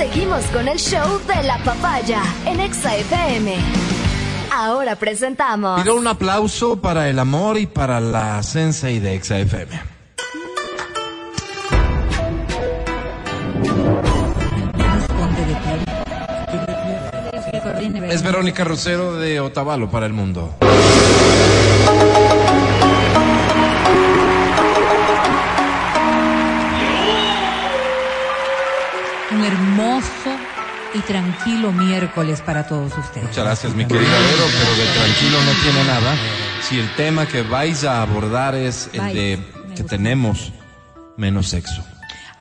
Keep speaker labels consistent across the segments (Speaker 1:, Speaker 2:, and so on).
Speaker 1: Seguimos con el show de la papaya en Exa FM. Ahora presentamos.
Speaker 2: Pido un aplauso para el amor y para la Sensei de Exa FM. Es Verónica Rosero de Otavalo para el mundo.
Speaker 3: Hermoso y tranquilo miércoles para todos ustedes.
Speaker 2: Muchas gracias, mi querida Vero, pero de tranquilo no tiene nada. Si el tema que vais a abordar es el de que tenemos menos sexo.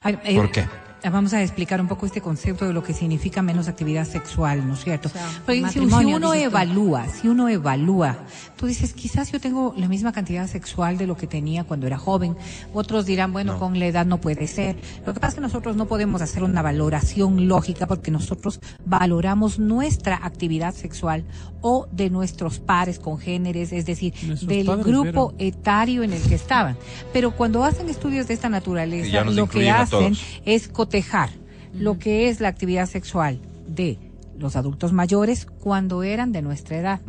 Speaker 3: Ay, eh,
Speaker 2: ¿Por qué?
Speaker 3: Vamos a explicar un poco este concepto de lo que significa menos actividad sexual, ¿no es cierto? Porque si, uno evalúa, si uno evalúa, tú dices, quizás yo tengo la misma cantidad sexual de lo que tenía cuando era joven. Otros dirán, bueno,
Speaker 2: No.
Speaker 3: con la edad no puede ser. Lo que pasa es que nosotros no podemos hacer una valoración lógica porque nosotros valoramos nuestra actividad sexual o de nuestros pares congéneres, es decir,
Speaker 4: Nuestros
Speaker 3: del
Speaker 4: padres,
Speaker 3: grupo etario en el que estaban. Pero cuando hacen estudios de esta naturaleza, lo que
Speaker 2: incluyen a
Speaker 3: hacen cotejar lo que es la actividad sexual de los adultos mayores cuando eran de nuestra edad,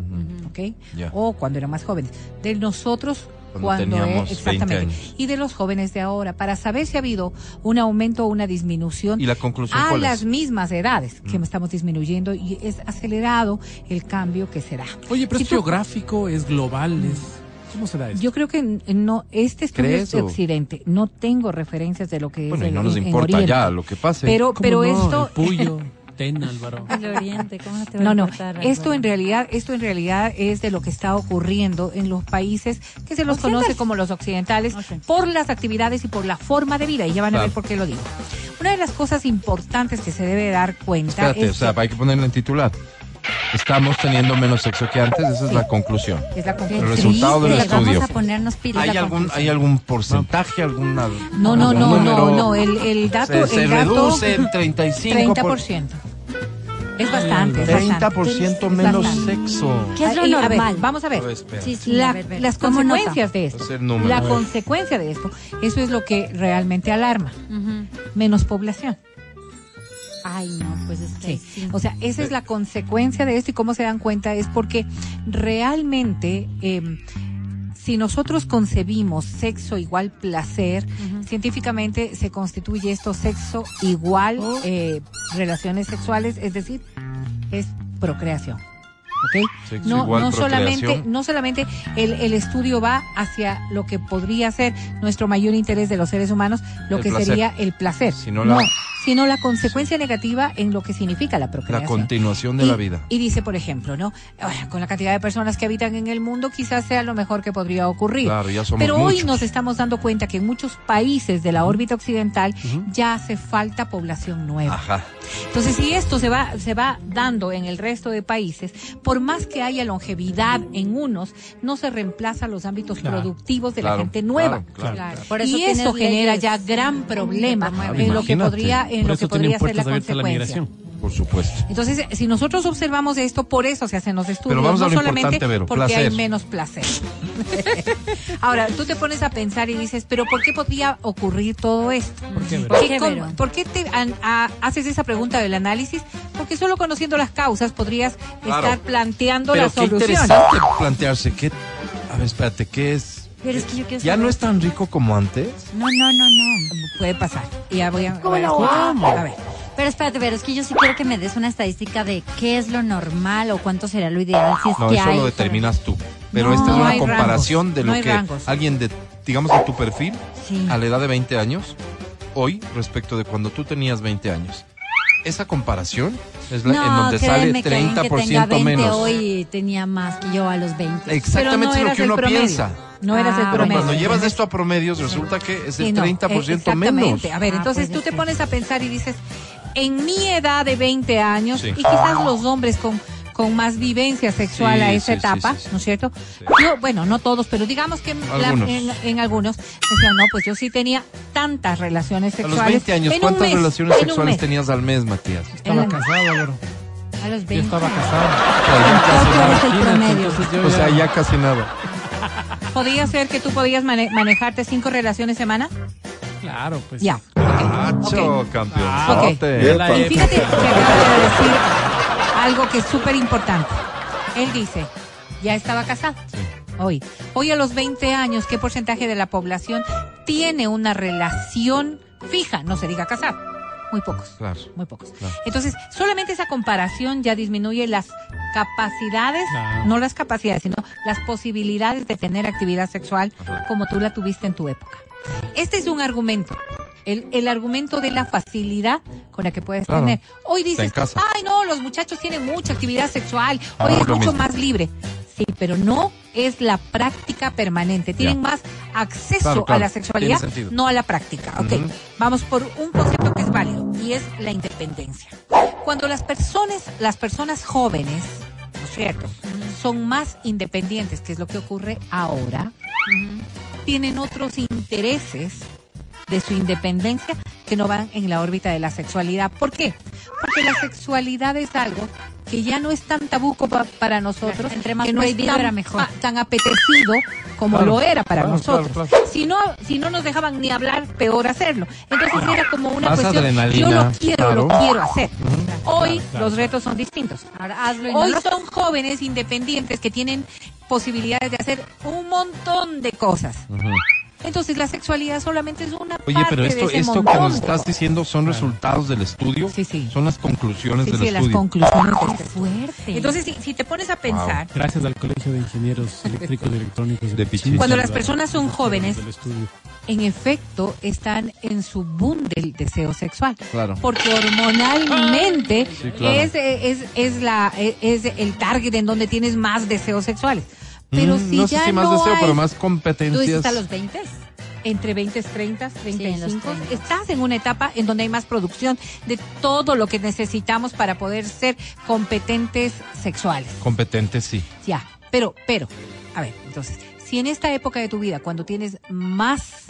Speaker 3: ¿ok? O cuando eran más jóvenes. De nosotros
Speaker 2: Cuando
Speaker 3: cuando,
Speaker 2: teníamos
Speaker 3: es- exactamente.
Speaker 2: 20 años.
Speaker 3: Y de los jóvenes de ahora, para saber si ha habido un aumento o una disminución
Speaker 2: ¿Y la conclusión
Speaker 3: a
Speaker 2: cuál
Speaker 3: las
Speaker 2: es?
Speaker 3: mismas edades que estamos disminuyendo y es acelerado el cambio que será.
Speaker 4: Oye, pero
Speaker 3: Si
Speaker 4: es
Speaker 3: tú-
Speaker 4: geográfico, es global, es... ¿Cómo se da esto?
Speaker 3: Yo creo que n- no, este estudio es de. Occidente. No tengo referencias de lo que
Speaker 2: Bueno,
Speaker 3: es
Speaker 2: y
Speaker 3: en-
Speaker 2: no nos
Speaker 3: en
Speaker 2: importa
Speaker 3: Oriente.
Speaker 2: ya lo que pase.
Speaker 3: Pero,
Speaker 4: ¿Cómo
Speaker 3: pero
Speaker 4: no?
Speaker 3: esto,
Speaker 4: El Puyo, Ten, Álvaro.
Speaker 5: El Oriente, ¿cómo no te va
Speaker 3: no,
Speaker 5: a
Speaker 3: no.
Speaker 5: importar,
Speaker 3: Esto
Speaker 5: Álvaro?
Speaker 3: en realidad, esto en realidad es de lo que está ocurriendo en los países que se los conoce como los occidentales por las actividades y por la forma de vida. Y ya van a ver por qué lo digo. Una de las cosas importantes que se debe dar cuenta
Speaker 2: Espérate,
Speaker 3: es
Speaker 2: o sea,
Speaker 3: que-
Speaker 2: hay que ponerle en titular. Estamos teniendo menos sexo que antes, esa es la conclusión.
Speaker 3: es la conclusión.
Speaker 2: El resultado del estudio.
Speaker 5: Vamos a ponernos pilas.
Speaker 2: ¿Hay algún. ¿Hay algún porcentaje, alguna...
Speaker 3: No, no,
Speaker 2: algún
Speaker 3: no, no, no. El, el dato,
Speaker 2: Se, se
Speaker 3: el dato,
Speaker 2: reduce en 35%.
Speaker 3: 30%. Es bastante, es bastante.
Speaker 2: 30%
Speaker 3: Es
Speaker 2: menos
Speaker 3: bastante.
Speaker 2: sexo.
Speaker 5: ¿Qué es lo
Speaker 3: Y, a ver,
Speaker 5: normal?
Speaker 3: vamos a ver.
Speaker 2: A ver, espera.
Speaker 5: Sí, sí,
Speaker 3: La-
Speaker 5: a ver, ver.
Speaker 3: las consecuencias de esto. La consecuencia de esto, eso es lo que realmente alarma. Menos población.
Speaker 5: Ay, no, pues es que
Speaker 3: Sí.
Speaker 5: sí.
Speaker 3: O sea, esa es la consecuencia de esto y cómo se dan cuenta es porque realmente eh, si nosotros concebimos sexo igual placer, científicamente se constituye esto sexo igual eh, relaciones sexuales, es decir, es procreación. ¿ok?
Speaker 2: Sexo
Speaker 3: No,
Speaker 2: igual
Speaker 3: no solamente, no solamente el, el estudio va hacia lo que podría ser nuestro mayor interés de los seres humanos, lo
Speaker 2: El
Speaker 3: que
Speaker 2: placer.
Speaker 3: sería el placer.
Speaker 2: Sino la-
Speaker 3: sino la consecuencia negativa en lo que significa la procreación.
Speaker 2: La continuación de
Speaker 3: Y-
Speaker 2: la vida.
Speaker 3: Y dice, por ejemplo, ¿no? Ahora, con la cantidad de personas que habitan en el mundo, quizás sea lo mejor que podría ocurrir.
Speaker 2: Claro, ya somos
Speaker 3: Pero hoy nos estamos dando cuenta que en muchos países de la órbita occidental ya hace falta población nueva.
Speaker 2: Ajá.
Speaker 3: Entonces, si esto se va, se va dando en el resto de países, por más que haya longevidad en unos, no se reemplaza los ámbitos
Speaker 4: Claro.
Speaker 3: productivos de
Speaker 2: Claro,
Speaker 3: la gente nueva.
Speaker 2: claro, claro,
Speaker 5: Claro.
Speaker 2: claro.
Speaker 5: Por eso
Speaker 3: y eso genera
Speaker 5: leyes
Speaker 3: ya gran problema
Speaker 5: promueven.
Speaker 3: en lo que podría, en
Speaker 4: Por
Speaker 3: lo que podría ser la
Speaker 4: a
Speaker 3: consecuencia.
Speaker 2: Por supuesto.
Speaker 3: Entonces, si nosotros observamos esto, por eso se hacen los estudios,
Speaker 2: Pero vamos a
Speaker 3: no
Speaker 2: lo
Speaker 3: solamente
Speaker 2: Vero,
Speaker 3: porque
Speaker 2: placer.
Speaker 3: hay menos placer. Ahora, tú te pones a pensar y dices, pero ¿por qué podría ocurrir todo esto?
Speaker 4: ¿Por qué?
Speaker 5: ¿Por qué,
Speaker 3: por qué te an- a- haces esa pregunta del análisis? Porque solo conociendo las causas podrías
Speaker 2: Claro.
Speaker 3: estar planteando
Speaker 2: Pero
Speaker 3: la
Speaker 2: qué
Speaker 3: solución.
Speaker 2: interesante plantearse qué... A ver, espérate, ¿qué es?
Speaker 5: Pero es que yo quiero
Speaker 2: ¿Ya
Speaker 5: saber-
Speaker 2: no es tan rico como antes?
Speaker 5: No, no, no, no.
Speaker 3: Puede pasar. Ya voy a,
Speaker 5: ¿Cómo
Speaker 3: a-
Speaker 5: no?
Speaker 3: a ver.
Speaker 5: Pero espérate, pero es que yo sí quiero que me des una estadística de qué es lo normal o cuánto sería lo ideal si es
Speaker 2: No,
Speaker 5: que
Speaker 2: eso
Speaker 5: hay.
Speaker 2: lo determinas tú. Pero
Speaker 3: No,
Speaker 2: esta es
Speaker 3: no
Speaker 2: una comparación
Speaker 3: rangos,
Speaker 2: de
Speaker 3: no
Speaker 2: lo
Speaker 3: hay
Speaker 2: que
Speaker 3: rangos.
Speaker 2: alguien de, digamos, de tu perfil,
Speaker 5: Sí.
Speaker 2: a la edad de 20 años, hoy, respecto de cuando tú tenías 20 años. Esa comparación es la,
Speaker 5: no,
Speaker 2: en donde sale
Speaker 5: créeme que alguien que tenga
Speaker 2: 30%
Speaker 5: 20
Speaker 2: menos.
Speaker 5: hoy tenía más que yo a los 20.
Speaker 2: Exactamente
Speaker 3: Pero no
Speaker 2: es lo que uno
Speaker 3: promedio.
Speaker 2: piensa.
Speaker 3: No eras el
Speaker 5: Ah,
Speaker 2: Pero
Speaker 3: promedio.
Speaker 2: cuando llevas esto a promedios, resulta que es el
Speaker 3: Sí, no,
Speaker 2: 30%
Speaker 3: eh,
Speaker 2: menos.
Speaker 3: exactamente. A ver,
Speaker 5: Ah,
Speaker 3: entonces
Speaker 5: puede
Speaker 3: tú te pones a pensar y dices, en mi edad de 20 años,
Speaker 2: Sí.
Speaker 3: y quizás los hombres con, con más vivencia sexual
Speaker 2: Sí,
Speaker 3: a esa
Speaker 2: sí,
Speaker 3: etapa,
Speaker 2: sí, sí.
Speaker 3: ¿no es cierto? Yo, bueno, no todos, pero digamos que en, la-
Speaker 2: Algunos.
Speaker 3: en, en algunos, decían, no, pues yo sí tenía tantas relaciones
Speaker 2: A
Speaker 3: sexuales.
Speaker 2: los 20 años, ¿cuántas
Speaker 3: mes,
Speaker 2: relaciones sexuales tenías al mes, Matías?
Speaker 4: Estaba casado, Álvaro.
Speaker 5: A los
Speaker 4: Ya
Speaker 5: 20.
Speaker 4: estaba casado.
Speaker 5: Promedio.
Speaker 4: yo
Speaker 2: O sea,
Speaker 4: ya
Speaker 2: casi nada.
Speaker 3: ¿Podría ser que tú podías mane- manejarte cinco relaciones semana?
Speaker 4: Claro, pues.
Speaker 3: Ya. ok.
Speaker 2: Macho,
Speaker 3: ok.
Speaker 2: campeonzote.
Speaker 4: la
Speaker 3: Y fíjate que acaba de decir algo que es súper importante. Él dice, ya estaba casado. Hoy, hoy a los 20 años, ¿qué porcentaje de la población tiene una relación fija? No se diga casado. Muy pocos.
Speaker 2: Claro.
Speaker 3: Muy pocos.
Speaker 2: Claro.
Speaker 3: Entonces, solamente esa comparación ya disminuye las capacidades, no las capacidades, sino las posibilidades de tener actividad sexual
Speaker 2: Ajá.
Speaker 3: como tú la tuviste en tu época. Este es un argumento. El, el argumento de la facilidad con la que puedes
Speaker 2: Claro.
Speaker 3: tener. Hoy dices, ay no, los muchachos tienen mucha actividad sexual,
Speaker 2: Ah,
Speaker 3: hoy es mucho
Speaker 2: mismo.
Speaker 3: más libre. Sí, pero no es la práctica permanente. Tienen
Speaker 2: Ya.
Speaker 3: más acceso
Speaker 2: Claro, claro.
Speaker 3: a la sexualidad, no a la práctica. Ok, vamos por un válido es la independencia. Cuando las personas, las personas jóvenes, ¿no es cierto? Son más independientes, que es lo que ocurre ahora, tienen otros intereses de su independencia que no van en la órbita de la sexualidad. ¿Por qué? Porque la sexualidad es algo que ya no es tan tabú como para nosotros,
Speaker 5: entre más
Speaker 3: que no es
Speaker 5: prohibido
Speaker 3: tan,
Speaker 5: era mejor.
Speaker 3: tan apetecido como
Speaker 2: Claro,
Speaker 3: lo era para
Speaker 2: claro,
Speaker 3: nosotros.
Speaker 2: claro, claro.
Speaker 3: Si no, si no nos dejaban ni hablar, peor hacerlo. Entonces era como una
Speaker 2: Más
Speaker 3: cuestión,
Speaker 2: adrenalina,
Speaker 3: yo lo quiero, lo quiero hacer. Hoy
Speaker 4: claro.
Speaker 3: los retos son distintos.
Speaker 5: Ahora hazlo y no
Speaker 3: Hoy son jóvenes independientes que tienen posibilidades de hacer un montón de cosas.
Speaker 2: Ujú.
Speaker 3: Entonces la sexualidad solamente es una
Speaker 2: Oye,
Speaker 3: parte
Speaker 2: pero
Speaker 3: de
Speaker 2: esto,
Speaker 3: ese
Speaker 2: esto que nos
Speaker 3: de
Speaker 2: estás diciendo son resultados del estudio.
Speaker 3: Sí, sí.
Speaker 2: Son las conclusiones
Speaker 3: Sí,
Speaker 2: del
Speaker 3: sí, las
Speaker 2: estudio.
Speaker 3: conclusiones de
Speaker 5: Qué fuerte.
Speaker 3: Entonces, si, si te pones a pensar,
Speaker 4: Gracias al Colegio de Ingenieros Eléctricos y Electrónicos
Speaker 2: De Pichincha.
Speaker 3: Cuando las personas son jóvenes, en efecto, están en su boom del deseo sexual.
Speaker 2: Claro.
Speaker 3: Porque hormonalmente
Speaker 2: Sí, claro.
Speaker 3: es, es, es, la, es el target en donde tienes más deseos sexuales. Pero
Speaker 2: Mm,
Speaker 3: si
Speaker 2: no sé
Speaker 3: ya
Speaker 2: si más
Speaker 3: no
Speaker 2: deseo,
Speaker 3: hay-
Speaker 2: pero más
Speaker 5: ¿Tú dices
Speaker 2: competencias.
Speaker 5: a los 20?
Speaker 3: entre 20, 30, 35,
Speaker 5: 30.
Speaker 3: estás en una etapa en donde hay más producción de todo lo que necesitamos para poder ser competentes sexuales.
Speaker 2: Competentes, sí.
Speaker 3: Ya, pero, pero, a ver, entonces, si en esta época de tu vida, cuando tienes más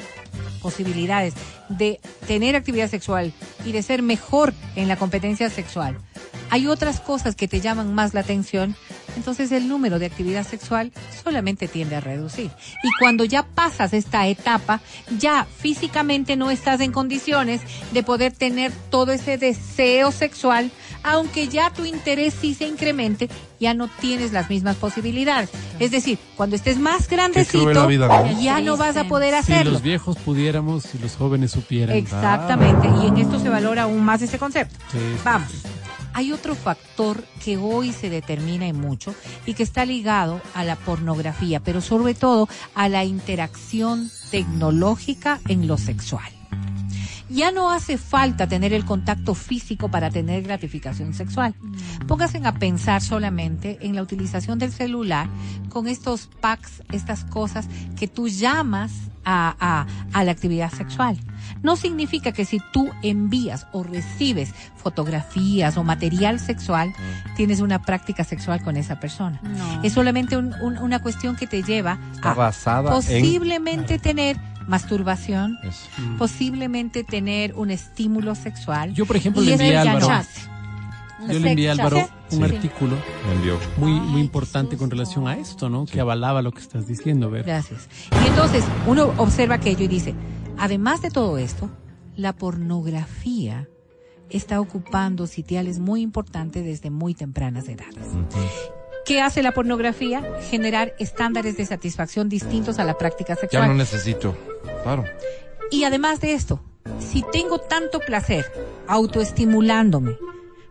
Speaker 3: posibilidades de tener actividad sexual y de ser mejor en la competencia sexual, hay otras cosas que te llaman más la atención, entonces el número de actividad sexual solamente tiende a reducir. Y cuando ya pasas esta etapa, ya físicamente no estás en condiciones de poder tener todo ese deseo sexual, aunque ya tu interés sí se incremente, ya no tienes las mismas posibilidades. Es decir, cuando estés más grandecito, ya no vas a poder
Speaker 4: Si
Speaker 3: hacerlo.
Speaker 4: los viejos pudiéramos, si los jóvenes supieran.
Speaker 3: Exactamente, y en esto se valora aún más ese concepto.
Speaker 4: Sí,
Speaker 3: Vamos. Hay otro factor que hoy se determina y mucho y que está ligado a la pornografía, pero sobre todo a la interacción tecnológica en lo sexual. Ya no hace falta tener el contacto físico para tener gratificación sexual. Pónganse a pensar solamente en la utilización del celular con estos packs, estas cosas que tú llamas a, a- a la actividad sexual. No significa que si tú envías o recibes fotografías o material sexual, tienes una práctica sexual con esa persona.
Speaker 5: No.
Speaker 3: Es solamente un- un- una cuestión que te lleva
Speaker 2: Está
Speaker 3: a
Speaker 2: basada en...
Speaker 3: posiblemente tener masturbación,
Speaker 2: Eso.
Speaker 4: Mm.
Speaker 3: posiblemente tener un estímulo sexual.
Speaker 4: Yo, por ejemplo,
Speaker 3: y
Speaker 4: le envié a Álvaro, yo le envié a Álvaro un
Speaker 3: Sí.
Speaker 4: artículo muy, muy importante con relación a esto, ¿no? Que avalaba lo que estás diciendo, ver.
Speaker 3: Gracias. Y entonces uno observa aquello y dice, además de todo esto, la pornografía está ocupando sitiales muy importantes desde muy tempranas edades. ¿Qué hace la pornografía? Generar estándares de satisfacción distintos a la práctica
Speaker 2: Ya
Speaker 3: sexual.
Speaker 2: no necesito. Claro.
Speaker 3: Y además de esto, si tengo tanto placer autoestimulándome,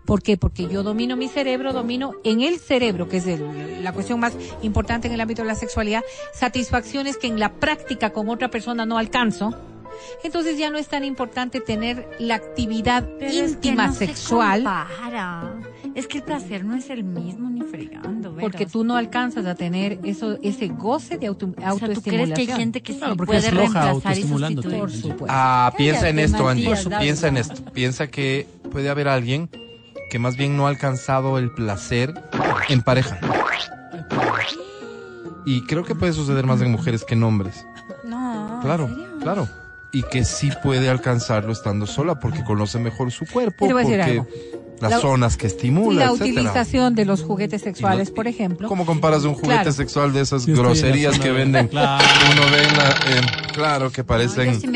Speaker 3: ¿por qué? Porque yo domino mi cerebro, domino en el cerebro, que es el- la cuestión más importante en el ámbito de la sexualidad, satisfacciones que en la práctica con otra persona no alcanzo. Entonces ya no es tan importante tener la actividad
Speaker 5: Pero es que
Speaker 3: íntima
Speaker 5: no se
Speaker 3: sexual
Speaker 5: compara. Es que el placer no es el mismo ni fregando, veras.
Speaker 3: porque tú no alcanzas a tener eso ese goce de auto,
Speaker 5: O sea, ¿tú crees que hay gente que sí
Speaker 4: Claro,
Speaker 5: puede reemplazar y.
Speaker 3: Por supuesto.
Speaker 2: Ah, piensa en esto, Angie. Piensa en esto. Piensa que puede haber alguien que más bien no ha alcanzado el placer en pareja. Y creo que puede suceder más en mujeres que en hombres.
Speaker 5: No,
Speaker 2: Claro,
Speaker 5: ¿en serio?
Speaker 2: claro. Y que sí puede alcanzarlo estando sola porque conoce mejor su cuerpo,
Speaker 3: Te voy a decir
Speaker 2: porque
Speaker 3: algo.
Speaker 2: Las
Speaker 3: La-
Speaker 2: zonas que estimula,
Speaker 3: la
Speaker 2: etcétera.
Speaker 3: utilización de los juguetes sexuales,
Speaker 2: lo-
Speaker 3: por ejemplo.
Speaker 2: ¿Cómo comparas un juguete
Speaker 3: Claro.
Speaker 2: sexual de esas
Speaker 4: Sí,
Speaker 2: groserías que
Speaker 4: de-
Speaker 2: venden?
Speaker 4: Claro.
Speaker 2: Uno ve en la- en- Claro, que
Speaker 5: No,
Speaker 2: parecen
Speaker 5: yo sí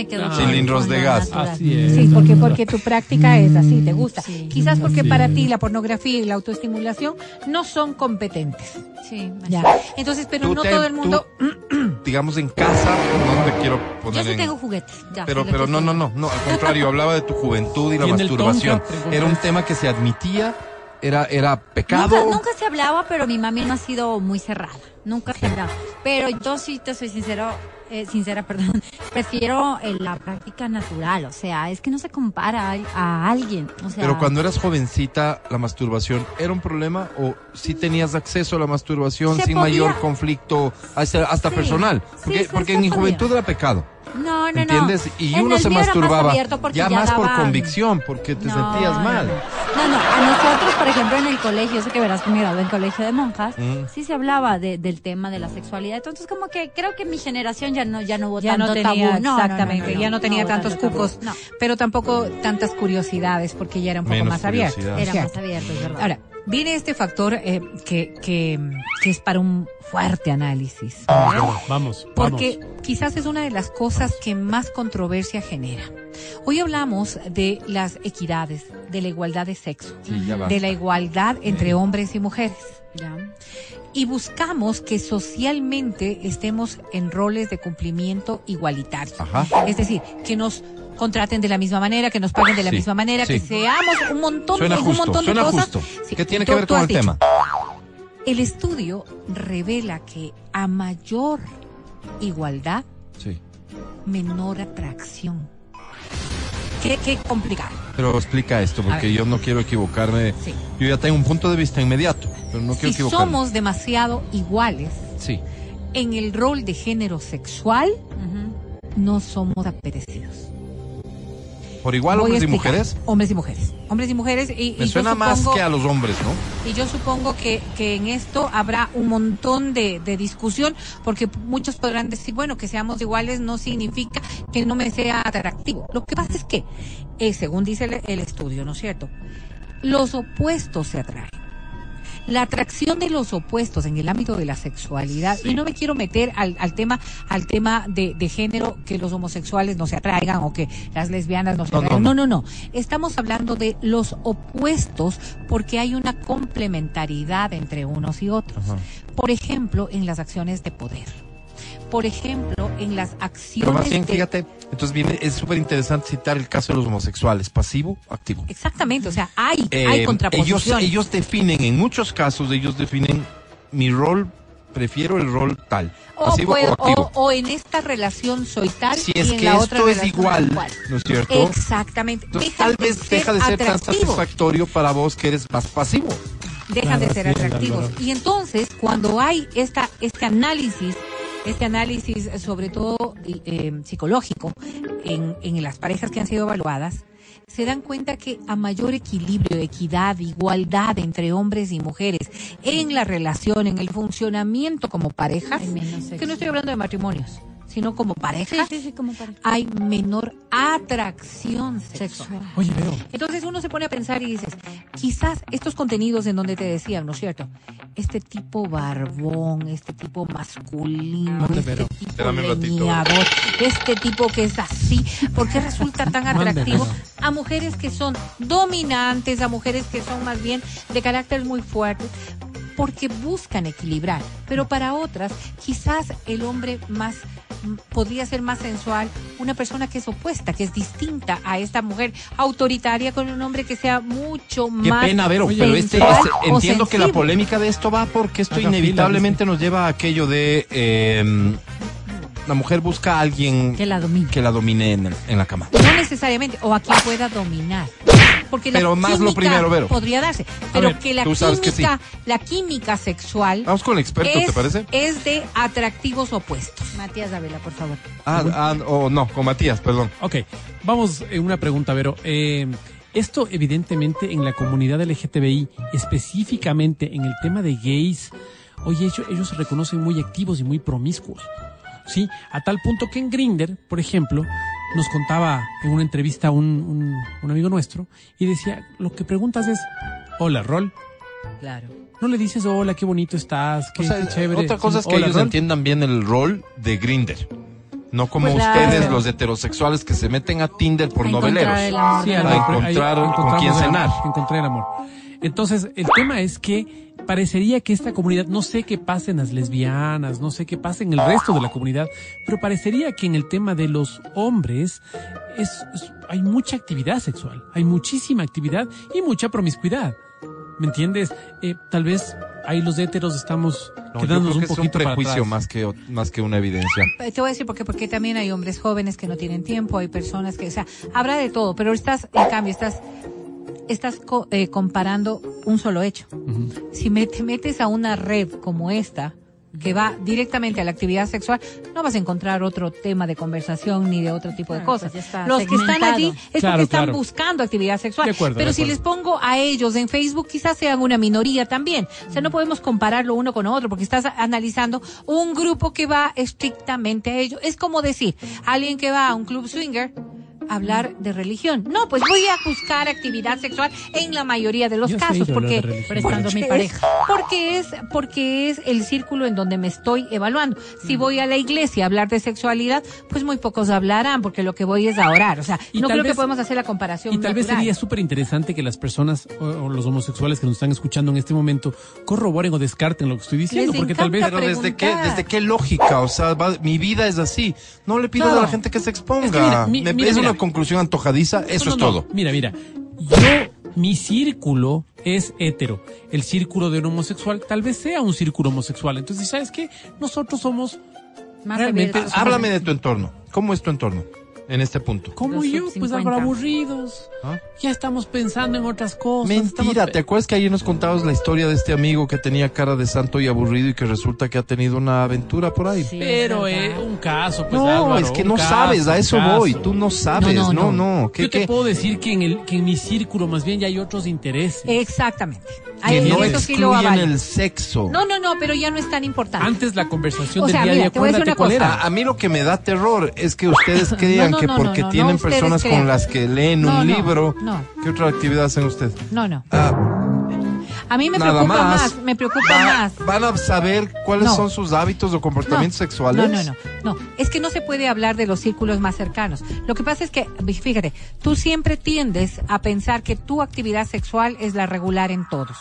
Speaker 2: cilindros de gas.
Speaker 4: Así es.
Speaker 3: Sí, porque, porque tu práctica es así, te gusta.
Speaker 5: Sí.
Speaker 3: Quizás porque
Speaker 4: Así
Speaker 3: para
Speaker 4: es.
Speaker 3: ti la pornografía y la autoestimulación no son competentes.
Speaker 5: Sí,
Speaker 3: Ya. Entonces, pero
Speaker 2: Tú
Speaker 3: no
Speaker 2: te-
Speaker 3: todo el mundo.
Speaker 2: Digamos en casa, no te quiero
Speaker 5: Yo
Speaker 2: poner
Speaker 5: sí
Speaker 2: en...
Speaker 5: tengo juguetes. ya,
Speaker 2: Pero,
Speaker 5: sí,
Speaker 2: pero no, no,
Speaker 5: sí.
Speaker 2: no, no, al contrario, hablaba de tu juventud y la
Speaker 4: Y
Speaker 2: masturbación.
Speaker 4: Tonka.
Speaker 2: Era un tema que se admitía, era, era pecado.
Speaker 5: Nunca, nunca se hablaba, pero mi mami no ha sido muy cerrada. Nunca se hablaba. Pero yo sí te soy sincero, eh, sincera, perdón. Prefiero eh, la práctica natural. O sea, es que no se compara a, a alguien. O sea,
Speaker 2: Pero cuando eras jovencita, la masturbación era un problema o si tenías acceso a la masturbación sin
Speaker 5: podía.
Speaker 2: mayor conflicto hasta, hasta
Speaker 5: Sí,
Speaker 2: personal.
Speaker 5: sí,
Speaker 2: Porque,
Speaker 5: sí,
Speaker 2: porque en mi juventud era pecado.
Speaker 5: No, no, no.
Speaker 2: ¿Entiendes? Y
Speaker 5: En
Speaker 2: uno se
Speaker 5: más
Speaker 2: masturbaba ya, más por convicción, porque te
Speaker 5: No,
Speaker 2: sentías
Speaker 5: no,
Speaker 2: mal.
Speaker 5: No, no, a nosotros, por ejemplo, en el colegio, yo sé que verás que me gradué en colegio de monjas,
Speaker 2: Mm.
Speaker 5: sí se hablaba de- del tema de la sexualidad. Entonces, como que creo que mi generación ya no, ya no hubo
Speaker 3: Ya no
Speaker 5: tanto
Speaker 3: tenía,
Speaker 5: tabú. No, no, no,
Speaker 3: exactamente,
Speaker 5: no,
Speaker 3: ya no tenía tantos cucos,
Speaker 5: No,
Speaker 3: pero tampoco tantas curiosidades, porque ya era un poco
Speaker 2: Menos
Speaker 3: más abierto.
Speaker 5: era más abierto, es verdad.
Speaker 3: Ahora, viene este factor eh, que, que, que es para un fuerte análisis.
Speaker 4: Vamos,
Speaker 3: Porque
Speaker 4: vamos.
Speaker 3: quizás es una de las cosas que más controversia genera. Hoy hablamos de las equidades, de la igualdad de sexo,
Speaker 2: Sí,
Speaker 3: de la igualdad entre hombres y mujeres.
Speaker 5: Ya.
Speaker 3: Y buscamos que socialmente estemos en roles de cumplimiento igualitarios.
Speaker 2: Ajá.
Speaker 3: Es decir, que nos contraten de la misma manera, que nos paguen de la
Speaker 2: Sí,
Speaker 3: misma manera,
Speaker 2: sí.
Speaker 3: que seamos un montón,
Speaker 2: Suena
Speaker 3: un montón de cosas. Sí,
Speaker 2: ¿Qué tiene
Speaker 3: tú-
Speaker 2: que ver con el
Speaker 3: dicho.
Speaker 2: tema?
Speaker 3: El estudio revela que a mayor igualdad, menor atracción. Qué, qué complicado.
Speaker 2: Pero explica esto, porque yo no quiero equivocarme.
Speaker 3: Sí.
Speaker 2: Yo ya tengo un punto de vista inmediato, pero no quiero
Speaker 3: si
Speaker 2: equivocarme.
Speaker 3: somos demasiado iguales
Speaker 2: Sí.
Speaker 3: en el rol de género sexual, no somos apetecidos.
Speaker 2: ¿Por igual
Speaker 3: Voy
Speaker 2: hombres y mujeres?
Speaker 3: Hombres y mujeres. Hombres y mujeres. Y,
Speaker 2: Me suena más que a los hombres, ¿no?
Speaker 3: Y yo supongo que, que en esto habrá un montón de, de discusión, porque muchos podrán decir, bueno, que seamos iguales no significa que no me sea atractivo. Lo que pasa es que, eh, según dice el, el estudio, ¿no es cierto? Los opuestos se atraen. La atracción de los opuestos en el ámbito de la sexualidad, y no me quiero meter al, al tema, al tema de, de género, que los homosexuales no se atraigan o que las lesbianas no se
Speaker 2: No, no,
Speaker 3: atraigan.
Speaker 2: no.
Speaker 3: no, no, no. Estamos hablando de los opuestos porque hay una complementariedad entre unos y otros.
Speaker 2: Ajá.
Speaker 3: Por ejemplo, en las acciones de poder. Por ejemplo, en las acciones
Speaker 2: Pero más bien,
Speaker 3: de-
Speaker 2: fíjate, entonces viene, es súper interesante citar el caso de los homosexuales, pasivo, activo.
Speaker 3: Exactamente, o sea, hay,
Speaker 2: Eh,
Speaker 3: hay
Speaker 2: ellos,
Speaker 3: contraposiciones.
Speaker 2: ellos definen, en muchos casos, ellos definen mi rol, prefiero el rol tal,
Speaker 3: o,
Speaker 2: pasivo
Speaker 3: puedo-
Speaker 2: o activo.
Speaker 3: o- o en esta relación soy tal
Speaker 2: si
Speaker 3: y
Speaker 2: es
Speaker 3: en
Speaker 2: que
Speaker 3: la
Speaker 2: esto
Speaker 3: otra
Speaker 2: es igual,
Speaker 3: igual.
Speaker 2: ¿no es cierto?
Speaker 3: Exactamente.
Speaker 2: Entonces tal vez deja de ser tan
Speaker 3: atractivos.
Speaker 2: satisfactorio para vos que eres más pasivo.
Speaker 3: dejan de
Speaker 4: Claro,
Speaker 3: ser
Speaker 4: así es,
Speaker 3: atractivos.
Speaker 4: Álvaro.
Speaker 3: Y entonces, cuando hay esta, este análisis, este análisis eh, sobre todo eh, psicológico en, en las parejas que han sido evaluadas, se dan cuenta que a mayor equilibrio, equidad, igualdad entre hombres y mujeres en la relación, en el funcionamiento como parejas, que no estoy hablando de matrimonios, sino como
Speaker 5: Sí,
Speaker 3: parejas,
Speaker 5: sí, sí, como para.
Speaker 3: hay menor atracción sexual.
Speaker 5: Sexual.
Speaker 4: Oye, Vero,
Speaker 3: Entonces uno se pone a pensar y dices, quizás estos contenidos en donde te decían, ¿no es cierto? Este tipo barbón, este tipo masculino, este tipo leñador, este tipo que es así, ¿por qué resulta tan atractivo a mujeres que son dominantes, a mujeres que son más bien de carácter muy fuerte? Porque buscan equilibrar, pero para otras quizás el hombre más podría ser más sensual, una persona que es opuesta, que es distinta a esta mujer autoritaria con un hombre que sea mucho
Speaker 2: Qué
Speaker 3: más
Speaker 2: pena, Vero, pero este, este- entiendo que la polémica de esto va porque esto
Speaker 4: Haga
Speaker 2: inevitablemente nos lleva a aquello de eh, la mujer busca a alguien
Speaker 5: Que la domine.
Speaker 2: que la domine en, el- en la cama.
Speaker 3: No necesariamente, o a quien pueda dominar. Porque la
Speaker 2: Pero más lo primero, Vero.
Speaker 3: podría darse, pero
Speaker 2: ver,
Speaker 3: que la
Speaker 2: que sí.
Speaker 3: química, la química sexual
Speaker 2: Vamos con el experto,
Speaker 3: es,
Speaker 2: ¿te parece?
Speaker 3: es de atractivos opuestos.
Speaker 5: Matías Dávila, por favor.
Speaker 2: Ah, ah, o no, con Matías, perdón.
Speaker 4: ok, vamos, eh, una pregunta, Vero. Eh, esto evidentemente en la comunidad LGTBI, específicamente en el tema de gays, oye, ellos, ellos se reconocen muy activos y muy promiscuos. Sí, a tal punto que en Grinder, por ejemplo, nos contaba en una entrevista un, un, un amigo nuestro y decía, lo que preguntas es, hola, Rol.
Speaker 3: Claro.
Speaker 4: No le dices, hola, qué bonito estás, qué,
Speaker 2: O sea,
Speaker 4: qué chévere.
Speaker 2: otra cosa es que
Speaker 4: "Hola,
Speaker 2: ellos
Speaker 4: Rol".
Speaker 2: entiendan bien el rol de Grinder. No como
Speaker 3: Pues claro.
Speaker 2: ustedes, los heterosexuales que se meten a Tinder por
Speaker 5: A encontrar
Speaker 2: noveleros.
Speaker 5: el amor
Speaker 4: Sí,
Speaker 5: del
Speaker 4: al-
Speaker 2: a
Speaker 5: amor.
Speaker 4: ahí
Speaker 2: encontrar con quién cenar.
Speaker 4: amor, encontré el amor. Entonces, el tema es que parecería que esta comunidad, no sé qué pasa en las lesbianas, no sé qué pasa en el resto de la comunidad, pero parecería que en el tema de los hombres es, es- hay mucha actividad sexual, hay muchísima actividad y mucha promiscuidad. ¿Me entiendes? Eh, tal vez ahí los héteros estamos
Speaker 2: No, yo
Speaker 4: quedándonos un
Speaker 2: que es un
Speaker 4: poquito para
Speaker 2: prejuicio
Speaker 4: atrás.
Speaker 2: más que, más que una evidencia.
Speaker 3: Te voy a decir por qué, porque también hay hombres jóvenes que no tienen tiempo, hay personas que, o sea, habrá de todo, pero estás, en cambio, estás, estás co- eh, comparando un solo hecho. Si me, te metes a una red como esta, que va directamente a la actividad sexual, no vas a encontrar otro tema de conversación ni de otro tipo de cosas.
Speaker 5: pues está
Speaker 3: Los que están allí es
Speaker 4: Claro,
Speaker 3: porque están
Speaker 4: claro.
Speaker 3: buscando actividad sexual.
Speaker 4: De acuerdo,
Speaker 3: pero
Speaker 4: de
Speaker 3: si les pongo a ellos en Facebook, quizás sean una minoría también. O sea, no podemos compararlo uno con otro porque estás analizando un grupo que va estrictamente a ello. Es como decir, alguien que va a un club swinger hablar de religión. No, pues voy a buscar actividad sexual en la mayoría de los
Speaker 4: Yo
Speaker 3: casos porque.
Speaker 5: Prestando
Speaker 3: porque
Speaker 5: mi
Speaker 3: es-
Speaker 5: pareja.
Speaker 3: porque es porque es el círculo en donde me estoy evaluando. Si voy a la iglesia a hablar de sexualidad, pues muy pocos hablarán porque lo que voy es a orar, o sea,
Speaker 4: Y
Speaker 3: no creo que podemos hacer la comparación
Speaker 4: Y tal vez sería súper interesante que las personas o, o los homosexuales que nos están escuchando en este momento corroboren o descarten lo que estoy diciendo,
Speaker 3: Les
Speaker 4: porque tal vez...
Speaker 2: Pero desde qué, desde qué lógica, o sea, va- mi vida es así. No le pido
Speaker 4: Claro.
Speaker 2: a la gente que se exponga.
Speaker 4: Es que mira, mi-
Speaker 2: Me-
Speaker 4: mira,
Speaker 2: es
Speaker 4: mira.
Speaker 2: una conclusión antojadiza, eso
Speaker 4: No,
Speaker 2: es
Speaker 4: no,
Speaker 2: todo.
Speaker 4: Mira, mira. Yo, mi círculo es hetero. El círculo de un homosexual tal vez sea un círculo homosexual. Entonces, ¿sabes qué? Nosotros somos
Speaker 5: Más
Speaker 4: realmente...
Speaker 2: Háblame de tu entorno. ¿Cómo es tu entorno en este punto?
Speaker 4: Como
Speaker 5: Los
Speaker 4: yo, pues
Speaker 5: 50.
Speaker 4: algo aburridos.
Speaker 2: ¿Ah?
Speaker 4: Ya estamos pensando en otras cosas.
Speaker 2: Mentira,
Speaker 4: estamos-
Speaker 2: ¿te acuerdas que ayer nos contabas la historia de este amigo que tenía cara de santo y aburrido y que resulta que ha tenido una aventura por ahí?
Speaker 5: Sí,
Speaker 4: Pero
Speaker 5: es verdad.
Speaker 4: un caso, pues
Speaker 2: no,
Speaker 4: Álvaro,
Speaker 2: es que no
Speaker 4: caso,
Speaker 2: sabes, a eso
Speaker 4: caso.
Speaker 2: voy, tú no sabes,
Speaker 3: No,
Speaker 2: no,
Speaker 3: no,
Speaker 2: no. ¿Qué,
Speaker 4: Yo te
Speaker 2: qué?
Speaker 4: puedo decir que en, el, que en mi círculo más bien ya hay otros intereses.
Speaker 3: Exactamente.
Speaker 2: Que no excluyen el sexo.
Speaker 3: No, no, no, pero ya no es tan importante.
Speaker 4: Antes la conversación
Speaker 3: O
Speaker 4: del
Speaker 3: sea,
Speaker 4: día a
Speaker 3: mira,
Speaker 4: día,
Speaker 3: te voy a decir
Speaker 4: acuérdate
Speaker 3: una
Speaker 4: cuál
Speaker 3: cosa.
Speaker 4: era.
Speaker 2: A, a mí lo que me da terror es que ustedes crean
Speaker 3: no,
Speaker 2: que
Speaker 3: no,
Speaker 2: porque tienen personas
Speaker 3: crean.
Speaker 2: con las que leen
Speaker 3: No,
Speaker 2: un
Speaker 3: no,
Speaker 2: libro,
Speaker 3: no.
Speaker 2: ¿qué otra actividad hacen ustedes?
Speaker 3: No, no.
Speaker 2: Ah,
Speaker 3: A mí me
Speaker 2: nada
Speaker 3: preocupa
Speaker 2: más.
Speaker 3: más, me preocupa
Speaker 2: Va-
Speaker 3: más.
Speaker 2: Van a saber cuáles
Speaker 3: No.
Speaker 2: son sus hábitos o comportamientos sexuales.
Speaker 3: No, no, no, no. Es que no se puede hablar de los círculos más cercanos. Lo que pasa es que, fíjate, tú siempre tiendes a pensar que tu actividad sexual es la regular en todos.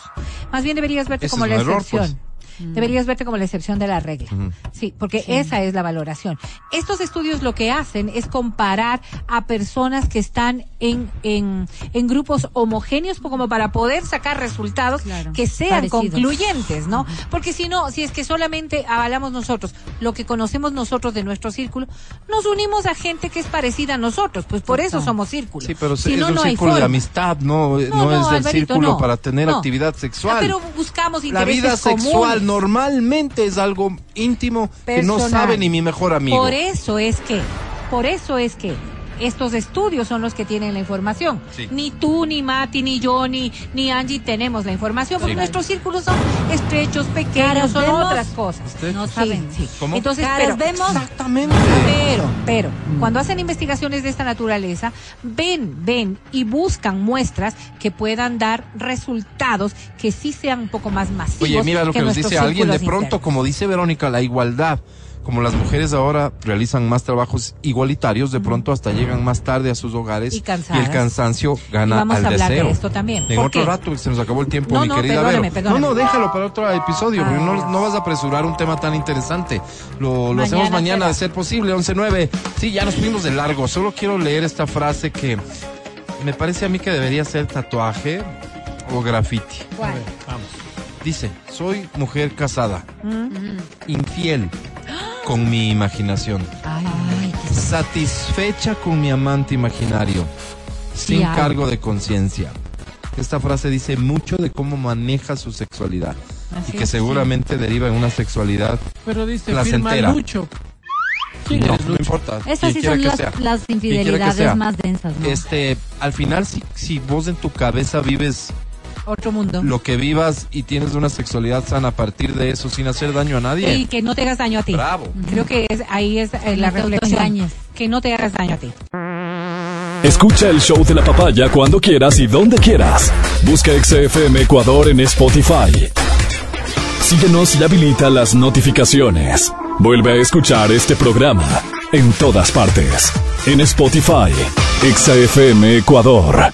Speaker 3: Más bien deberías verte
Speaker 2: Ese
Speaker 3: como
Speaker 2: es
Speaker 3: la
Speaker 2: un error,
Speaker 3: excepción.
Speaker 2: pues.
Speaker 3: Deberías verte como la excepción de la regla. Sí, porque esa es la valoración. Estos estudios lo que hacen es comparar a personas que están en, en, en grupos homogéneos como para poder sacar resultados
Speaker 5: Claro,
Speaker 3: que sean
Speaker 5: parecidos.
Speaker 3: concluyentes, ¿no? Porque si no, si es que solamente avalamos nosotros lo que conocemos nosotros de nuestro círculo, nos unimos a gente que es parecida a nosotros, pues por eso somos círculos.
Speaker 2: Sí, pero
Speaker 3: si
Speaker 2: es
Speaker 3: no,
Speaker 2: un
Speaker 3: no
Speaker 2: círculo de amistad, no, no, es el círculo para tener actividad sexual.
Speaker 3: Ah, pero buscamos
Speaker 2: La
Speaker 3: intereses
Speaker 2: vida sexual. Normalmente es algo íntimo que no sabe ni mi mejor amigo.
Speaker 3: Por eso es que, por eso es que estos estudios son los que tienen la información.
Speaker 2: Sí.
Speaker 3: Ni tú, ni Mati, ni yo, ni, ni Angie tenemos la información, porque
Speaker 2: Sí.
Speaker 3: nuestros círculos son estrechos, pequeños,
Speaker 5: Caras
Speaker 3: son
Speaker 5: vemos,
Speaker 3: otras cosas.
Speaker 5: No
Speaker 3: Sí,
Speaker 5: saben.
Speaker 3: sí.
Speaker 2: ¿Cómo?
Speaker 3: Entonces,
Speaker 5: Caras
Speaker 3: pero,
Speaker 5: vemos.
Speaker 2: Exactamente.
Speaker 3: pero, pero, cuando hacen investigaciones de esta naturaleza, ven, ven y buscan muestras que puedan dar resultados que sí sean un poco más masivos.
Speaker 2: Oye, mira lo que, nos dice alguien de pronto,
Speaker 3: internos.
Speaker 2: como dice Verónica, la igualdad. Como las mujeres ahora realizan más trabajos igualitarios, de pronto hasta llegan más tarde a sus hogares
Speaker 3: Y cansadas.
Speaker 2: el cansancio gana
Speaker 3: Y vamos
Speaker 2: al
Speaker 3: a hablar de esto también.
Speaker 2: En
Speaker 3: ¿Por
Speaker 2: otro
Speaker 3: qué?
Speaker 2: rato, se nos acabó el tiempo,
Speaker 3: No,
Speaker 2: mi
Speaker 3: no,
Speaker 2: querida
Speaker 3: perdóname,
Speaker 2: Vero.
Speaker 3: perdóname.
Speaker 2: No, no, déjalo para otro episodio, porque
Speaker 3: Ay.
Speaker 2: no, no vas a apresurar un tema tan interesante. Lo, lo hacemos
Speaker 3: Mañana
Speaker 2: de ser posible, 11.9. Sí, ya nos fuimos de largo. Solo quiero leer esta frase que me parece a mí que debería ser tatuaje o graffiti.
Speaker 3: ¿Cuál?
Speaker 4: Vamos.
Speaker 2: Dice, soy mujer casada,
Speaker 3: Mm.
Speaker 2: infiel con mi imaginación,
Speaker 3: Ay,
Speaker 2: satisfecha con mi amante imaginario, sin cargo de conciencia. Esta frase dice mucho de cómo maneja su sexualidad
Speaker 3: Así
Speaker 2: y que
Speaker 3: es,
Speaker 2: seguramente deriva en una sexualidad.
Speaker 4: Pero dice,
Speaker 2: Placentera.
Speaker 4: firma Lucho. ¿Quién
Speaker 2: No, importa.
Speaker 5: Esas
Speaker 2: quien
Speaker 5: sí son
Speaker 2: que
Speaker 5: las,
Speaker 2: sea.
Speaker 5: las infidelidades más densas, ¿no?
Speaker 2: Este, al final, si, si vos en tu cabeza vives
Speaker 3: otro mundo.
Speaker 2: lo que vivas y tienes una sexualidad sana a partir de eso sin hacer daño a nadie,
Speaker 3: Y que no te hagas daño a ti.
Speaker 2: bravo.
Speaker 3: Creo que es, ahí es eh, la reflexión. Que no te hagas daño a ti.
Speaker 6: Escucha el show de la papaya cuando quieras y donde quieras. Busca XFM Ecuador en Spotify. Síguenos y habilita las notificaciones. Vuelve a escuchar este programa en todas partes. En Spotify, ExaFM Ecuador.